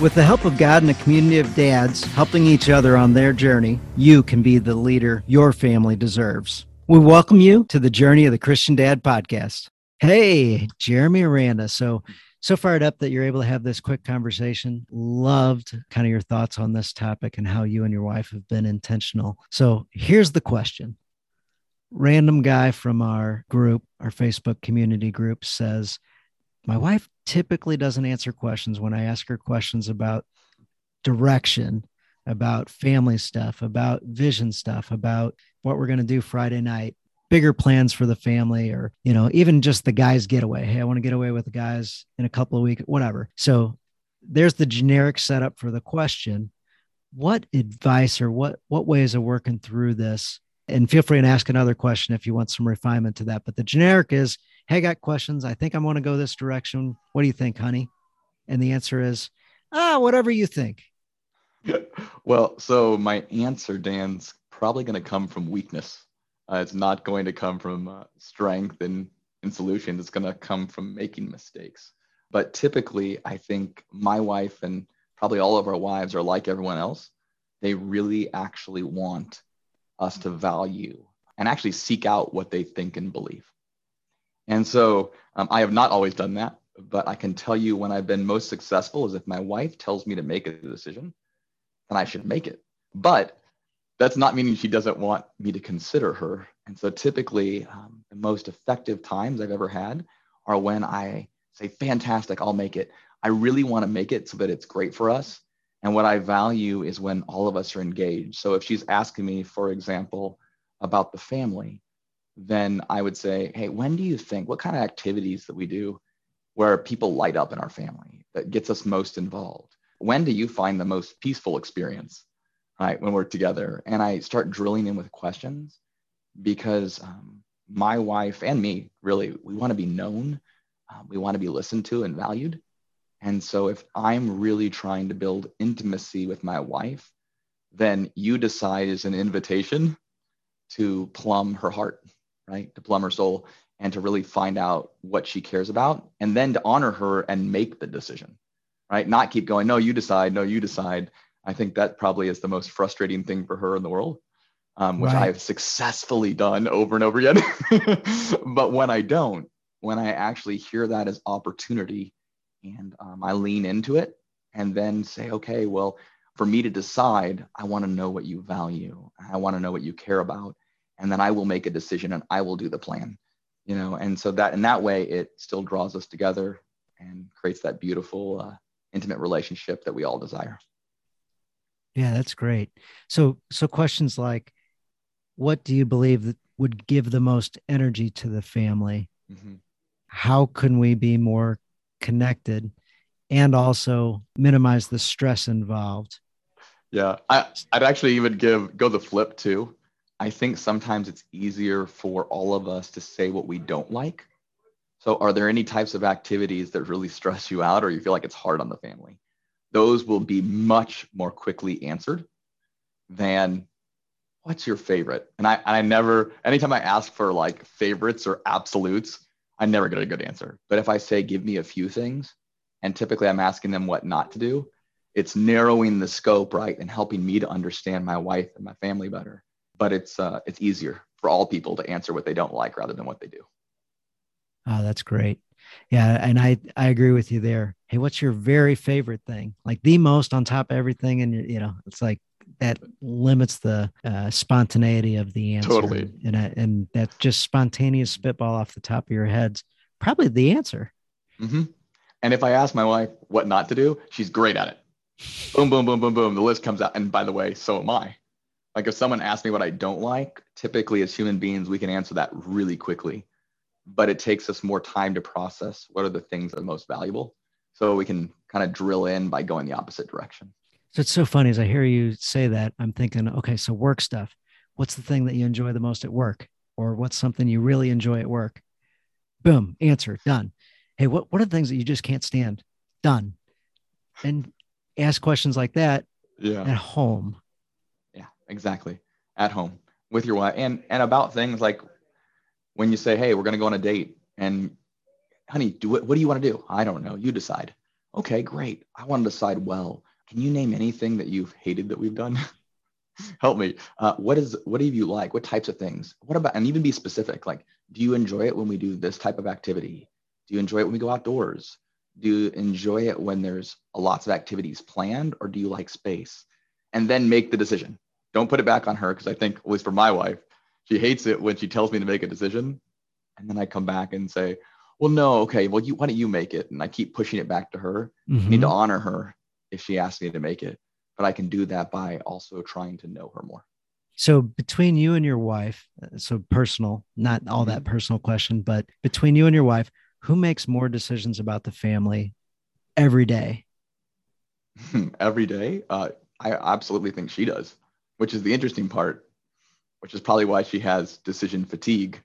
With the help of God and a community of dads helping each other on their journey, you can be the leader your family deserves. We welcome you to the Journey of the Christian Dad podcast. Hey, Jeremy Aranda. So, so fired up that you're able to have this quick conversation. Loved kind of your thoughts on this topic and how you and your wife have been intentional. So, here's the question Random guy from our group, our Facebook community group, says, my wife typically doesn't answer questions when I ask her questions about direction, about family stuff, about vision stuff, about what we're going to do Friday night, bigger plans for the family, or, you know, even just the guys' getaway. Hey, I want to get away with the guys in a couple of weeks, whatever. So there's the generic setup for the question. What advice or what what ways of working through this? And feel free to ask another question if you want some refinement to that. But the generic is Hey, I got questions. I think I'm going to go this direction. What do you think, honey? And the answer is, ah, whatever you think. Well, so my answer, Dan's probably going to come from weakness. Uh, it's not going to come from uh, strength and, and solutions. It's going to come from making mistakes. But typically, I think my wife and probably all of our wives are like everyone else. They really actually want us to value and actually seek out what they think and believe. And so um, I have not always done that, but I can tell you when I've been most successful is if my wife tells me to make a decision, then I should make it. But that's not meaning she doesn't want me to consider her. And so typically, um, the most effective times I've ever had are when I say, fantastic, I'll make it. I really want to make it so that it's great for us. And what I value is when all of us are engaged. So if she's asking me, for example, about the family, then I would say, hey, when do you think, what kind of activities that we do where people light up in our family that gets us most involved? When do you find the most peaceful experience, right, when we're together? And I start drilling in with questions because um, my wife and me, really, we want to be known, uh, we want to be listened to and valued. And so if I'm really trying to build intimacy with my wife, then you decide is an invitation to plumb her heart right? To plumb her soul and to really find out what she cares about and then to honor her and make the decision, right? Not keep going, no, you decide, no, you decide. I think that probably is the most frustrating thing for her in the world, um, which right. I've successfully done over and over again. but when I don't, when I actually hear that as opportunity and um, I lean into it and then say, okay, well, for me to decide, I want to know what you value. I want to know what you care about and then I will make a decision and I will do the plan. You know, and so that in that way it still draws us together and creates that beautiful uh, intimate relationship that we all desire. Yeah, that's great. So so questions like what do you believe that would give the most energy to the family? Mm-hmm. How can we be more connected and also minimize the stress involved? Yeah, I, I'd actually even give go the flip too. I think sometimes it's easier for all of us to say what we don't like. So, are there any types of activities that really stress you out or you feel like it's hard on the family? Those will be much more quickly answered than what's your favorite? And I, I never, anytime I ask for like favorites or absolutes, I never get a good answer. But if I say, give me a few things, and typically I'm asking them what not to do, it's narrowing the scope, right? And helping me to understand my wife and my family better but it's uh, it's easier for all people to answer what they don't like rather than what they do. Oh, that's great. Yeah, and I I agree with you there. Hey, what's your very favorite thing? Like the most on top of everything, and you know, it's like that limits the uh, spontaneity of the answer. Totally. And and that just spontaneous spitball off the top of your head's probably the answer. Mm-hmm. And if I ask my wife what not to do, she's great at it. boom, boom, boom, boom, boom. The list comes out. And by the way, so am I. Like if someone asks me what I don't like, typically as human beings, we can answer that really quickly. But it takes us more time to process what are the things that are most valuable. So we can kind of drill in by going the opposite direction. So it's so funny as I hear you say that, I'm thinking, okay, so work stuff. what's the thing that you enjoy the most at work? Or what's something you really enjoy at work? Boom, answer, done. Hey, what, what are the things that you just can't stand? Done. And ask questions like that Yeah. at home. Yeah, exactly. At home with your wife and and about things like when you say, "Hey, we're going to go on a date." And honey, do what what do you want to do? I don't know. You decide. Okay, great. I want to decide well. Can you name anything that you've hated that we've done? Help me. Uh, what is what do you like? What types of things? What about and even be specific. Like, do you enjoy it when we do this type of activity? Do you enjoy it when we go outdoors? Do you enjoy it when there's lots of activities planned, or do you like space? And then make the decision. Don't put it back on her because I think, at least for my wife, she hates it when she tells me to make a decision, and then I come back and say, "Well, no, okay. Well, you why don't you make it?" And I keep pushing it back to her. I need to Mhm. honor her if she asks me to make it, but I can do that by also trying to know her more. So between you and your wife, so personal, not all that personal question, but between you and your wife, who makes more decisions about the family every day? Every day, uh, I absolutely think she does, which is the interesting part, which is probably why she has decision fatigue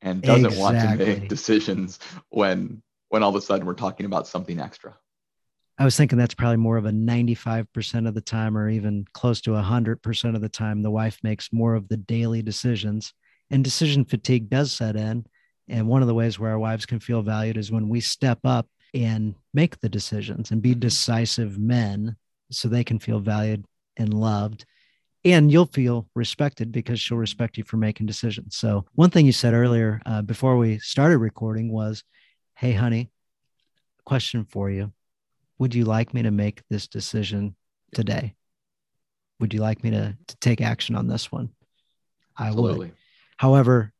and doesn't want to make decisions when when all of a sudden we're talking about something extra. I was thinking that's probably more of a 95% of the time, or even close to 100% of the time, the wife makes more of the daily decisions. And decision fatigue does set in. And one of the ways where our wives can feel valued is when we step up and make the decisions and be Mhm. decisive men so they can feel valued and loved. And you'll feel respected because she'll respect you for making decisions. So, one thing you said earlier uh, before we started recording was, Hey, honey, question for you would you like me to make this decision today? Would you like me to, to take action on this one? I would. Absolutely. However,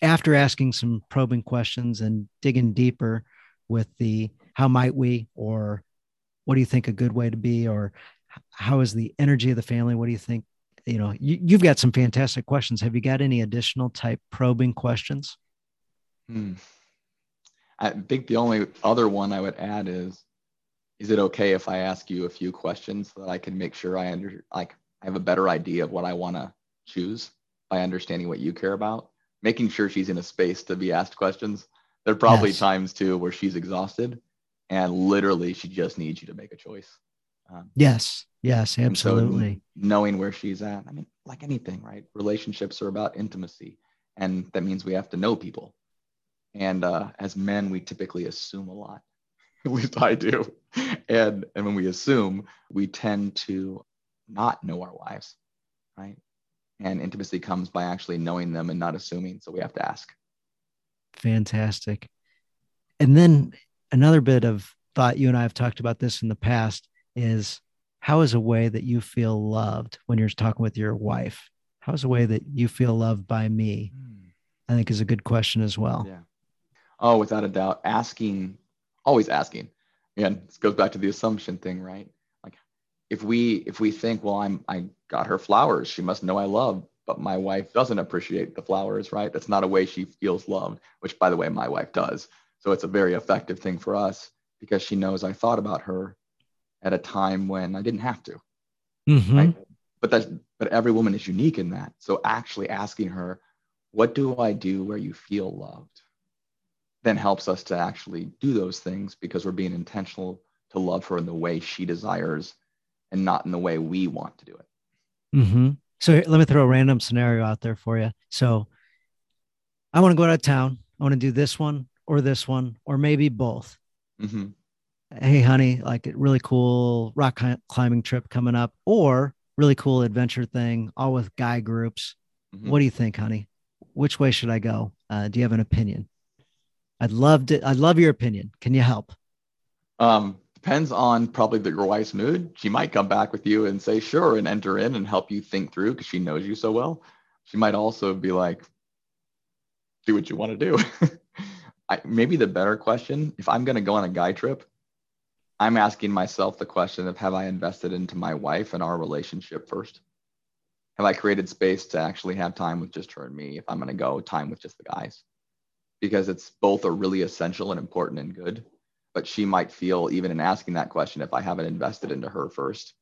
after asking some probing questions and digging deeper with the how might we, or what do you think a good way to be, or how is the energy of the family? What do you think? You know, you, you've got some fantastic questions. Have you got any additional type probing questions? Hmm. I think the only other one I would add is, is it okay if I ask you a few questions so that I can make sure I under like I have a better idea of what I want to choose by understanding what you care about, making sure she's in a space to be asked questions. There are probably Yes. times too where she's exhausted and literally she just needs you to make a choice. Um, Yes, yes, and so absolutely. knowing where she's at, I mean, like anything, right? Relationships are about intimacy, and that means we have to know people. And uh, as men, we typically assume a lot. At least I do. And and when we assume, we tend to not know our wives, right? And intimacy comes by actually knowing them and not assuming. So we have to ask. Fantastic. And then another bit of thought you and I have talked about this in the past is how is a way that you feel loved when you're talking with your wife? How is a way that you feel loved by me? Hmm. I think is a good question as well. Yeah. Oh, without a doubt, asking, always asking. Again, this goes back to the assumption thing, right? Like if we if we think, well, I'm I got her flowers, she must know I love, but my wife doesn't appreciate the flowers, right? That's not a way she feels loved, which by the way, my wife does. So it's a very effective thing for us because she knows I thought about her at a time when I didn't have to Mhm. right? But that's but every woman is unique in that. So actually asking her, what do I do where you feel loved? Then helps us to actually do those things because we're being intentional to love her in the way she desires and not in the way we want to do it. hmm So let me throw a random scenario out there for you. So I want to go out of town. I want to do this one or this one, or maybe both. hmm Hey, honey, like a really cool rock climbing trip coming up, or really cool adventure thing, all with guy groups. Mhm. What do you think, honey? Which way should I go? Uh, do you have an opinion? I'd love to. I'd love your opinion. Can you help? Um, depends on probably the, wife's mood. She might come back with you and say, sure, and enter in and help you think through because she knows you so well. She might also be like, do what you want to do. I, maybe the better question if I'm going to go on a guy trip, I'm asking myself the question of have I invested into my wife and our relationship first? Have I created space to actually have time with just her and me if I'm going to go time with just the guys? Because it's both are really essential and important and good but she might feel even in asking that question if i haven't invested into her first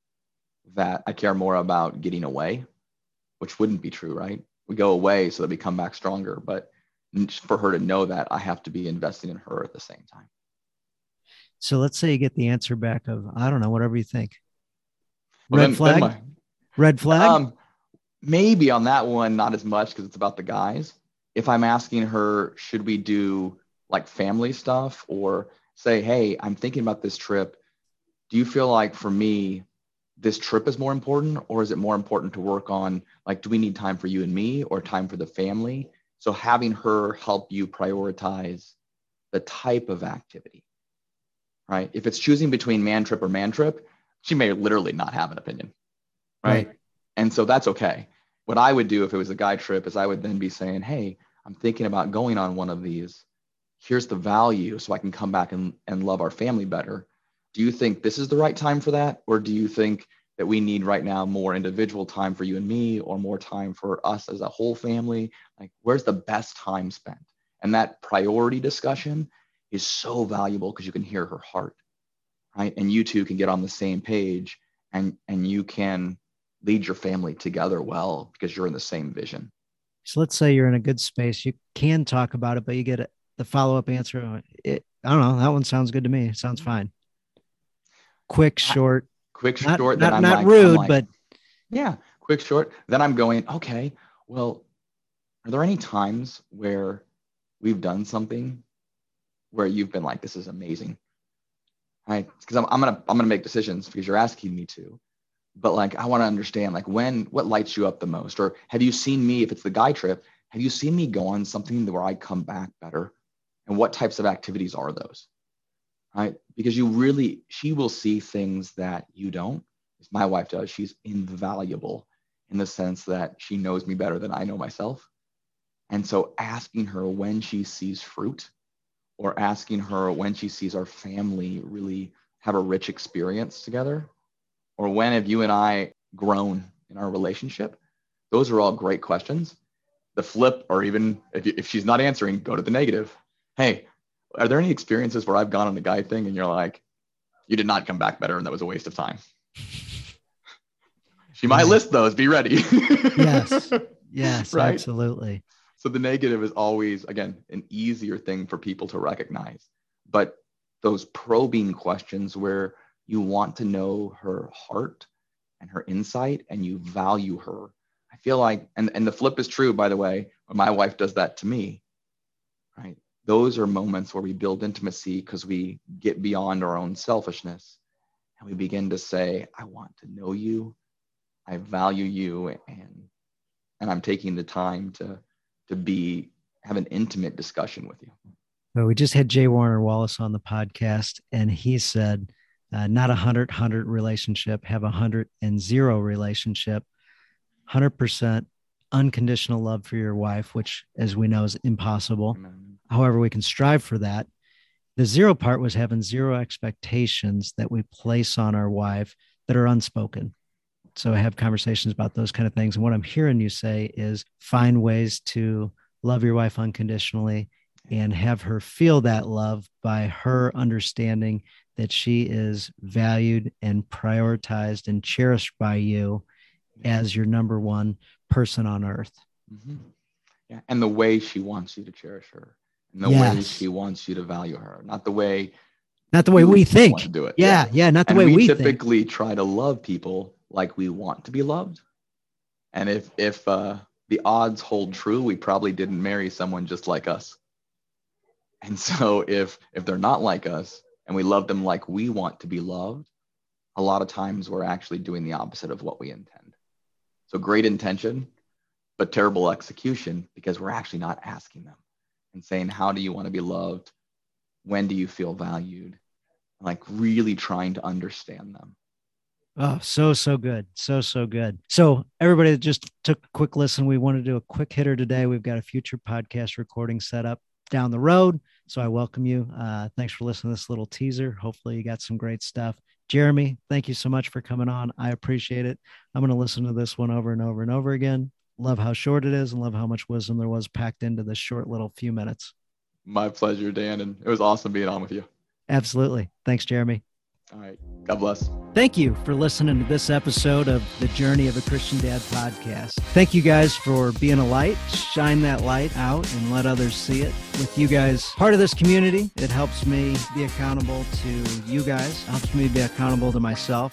that i care more about getting away which wouldn't be true, right? We go away so that we come back stronger. But for her to know that, I have to be investing in her at the same time. So let's say you get the answer back of, I don't know, whatever you think. Red then, flag? Then my, Red flag? Um, maybe on that one, not as much because it's about the guys. If I'm asking her, should we do like family stuff or say, hey, I'm thinking about this trip. Do you feel like for me, this trip is more important or is it more important to work on like do we need time for you and me or time for the family so having her help you prioritize the type of activity right if it's choosing between man trip or man trip she may literally not have an opinion right, right. and so that's okay what i would do if it was a guy trip is i would then be saying hey i'm thinking about going on one of these. Here's the value so i can come back and, and love our family better. Do you think this is the right time for that? Or do you think that we need right now more individual time for you and me or more time for us as a whole family? Like where's the best time spent? And that priority discussion is so valuable because you can hear her heart right? And you two can get on the same page and and you can lead your family together well because you're in the same vision so let's say you're in a good space you can talk about it but you get the follow-up answer it, i don't know that one sounds good to me It sounds fine quick, short. Quick, not, short. Not, not like, rude, like, but yeah, quick, short. Then I'm going, okay, well, are there any times where we've done something where you've been like, this is amazing? Right? Because I'm, I'm gonna I'm gonna make decisions because you're asking me to. But like I want to understand like when what lights you up the most? Or have you seen me, if it's the guy trip, have you seen me go on something where I come back better? And what types of activities are those? right? Because you really, she will see things that you don't. As my wife does, she's invaluable in the sense that she knows me better than I know myself. And so asking her when she sees fruit or asking her when she sees our family really have a rich experience together, or when have you and I grown in our relationship? Those are all great questions. The flip, or even if, if she's not answering, go to the negative. Hey, are there any experiences where I've gone on the guy thing and you're like, you did not come back better and that was a waste of time? she might list those. Be ready. yes. Yes, right? absolutely. So the negative is always, again, an easier thing for people to recognize. But those probing questions where you want to know her heart and her insight and you value her. I feel like, and, and the flip is true, by the way, my wife does that to me, right? those are moments where we build intimacy because we get beyond our own selfishness and we begin to say i want to know you i value you and and i'm taking the time to to be have an intimate discussion with you well we just had J. Warner Wallace on the podcast and he said uh, not a hundred hundred relationship have a hundred and zero relationship 100% unconditional love for your wife which as we know is impossible. Amen. However we can strive for that. The zero part was having zero expectations that we place on our wife that are unspoken. So i have conversations about those kind of things. And what i'm hearing you say is find ways to love your wife unconditionally and have her feel that love by her understanding that she is valued and prioritized and cherished by you as your number one person on earth. Mm-hmm. Yeah, and the way she wants you to cherish her and the yes. way she wants you to value her, not the way not the way we think. to do it. Yeah, yeah, yeah not the and way we, we typically think. try to love people like we want to be loved. And if if uh, the odds hold true, we probably didn't marry someone just like us. And so if if they're not like us and we love them like we want to be loved, a lot of times we're actually doing the opposite of what we intend. So great intention, but terrible execution because we're actually not asking them and saying, How do you want to be loved? When do you feel valued? Like really trying to understand them. Oh, so, so good. So, so good. So, everybody that just took a quick listen, we want to do a quick hitter today. We've got a future podcast recording set up down the road. So, I welcome you. Uh, thanks for listening to this little teaser. Hopefully, you got some great stuff. Jeremy, thank you so much for coming on. I appreciate it. I'm going to listen to this one over and over and over again love how short it is and love how much wisdom there was packed into this short little few minutes. My pleasure, Dan. And it was awesome being on with you. Absolutely. Thanks, Jeremy. All right. God bless. Thank you for listening to this episode of the Journey of a Christian Dad podcast. Thank you guys for being a light. Shine that light out and let others see it. With you guys part of this community, it helps me be accountable to you guys, helps me be accountable to myself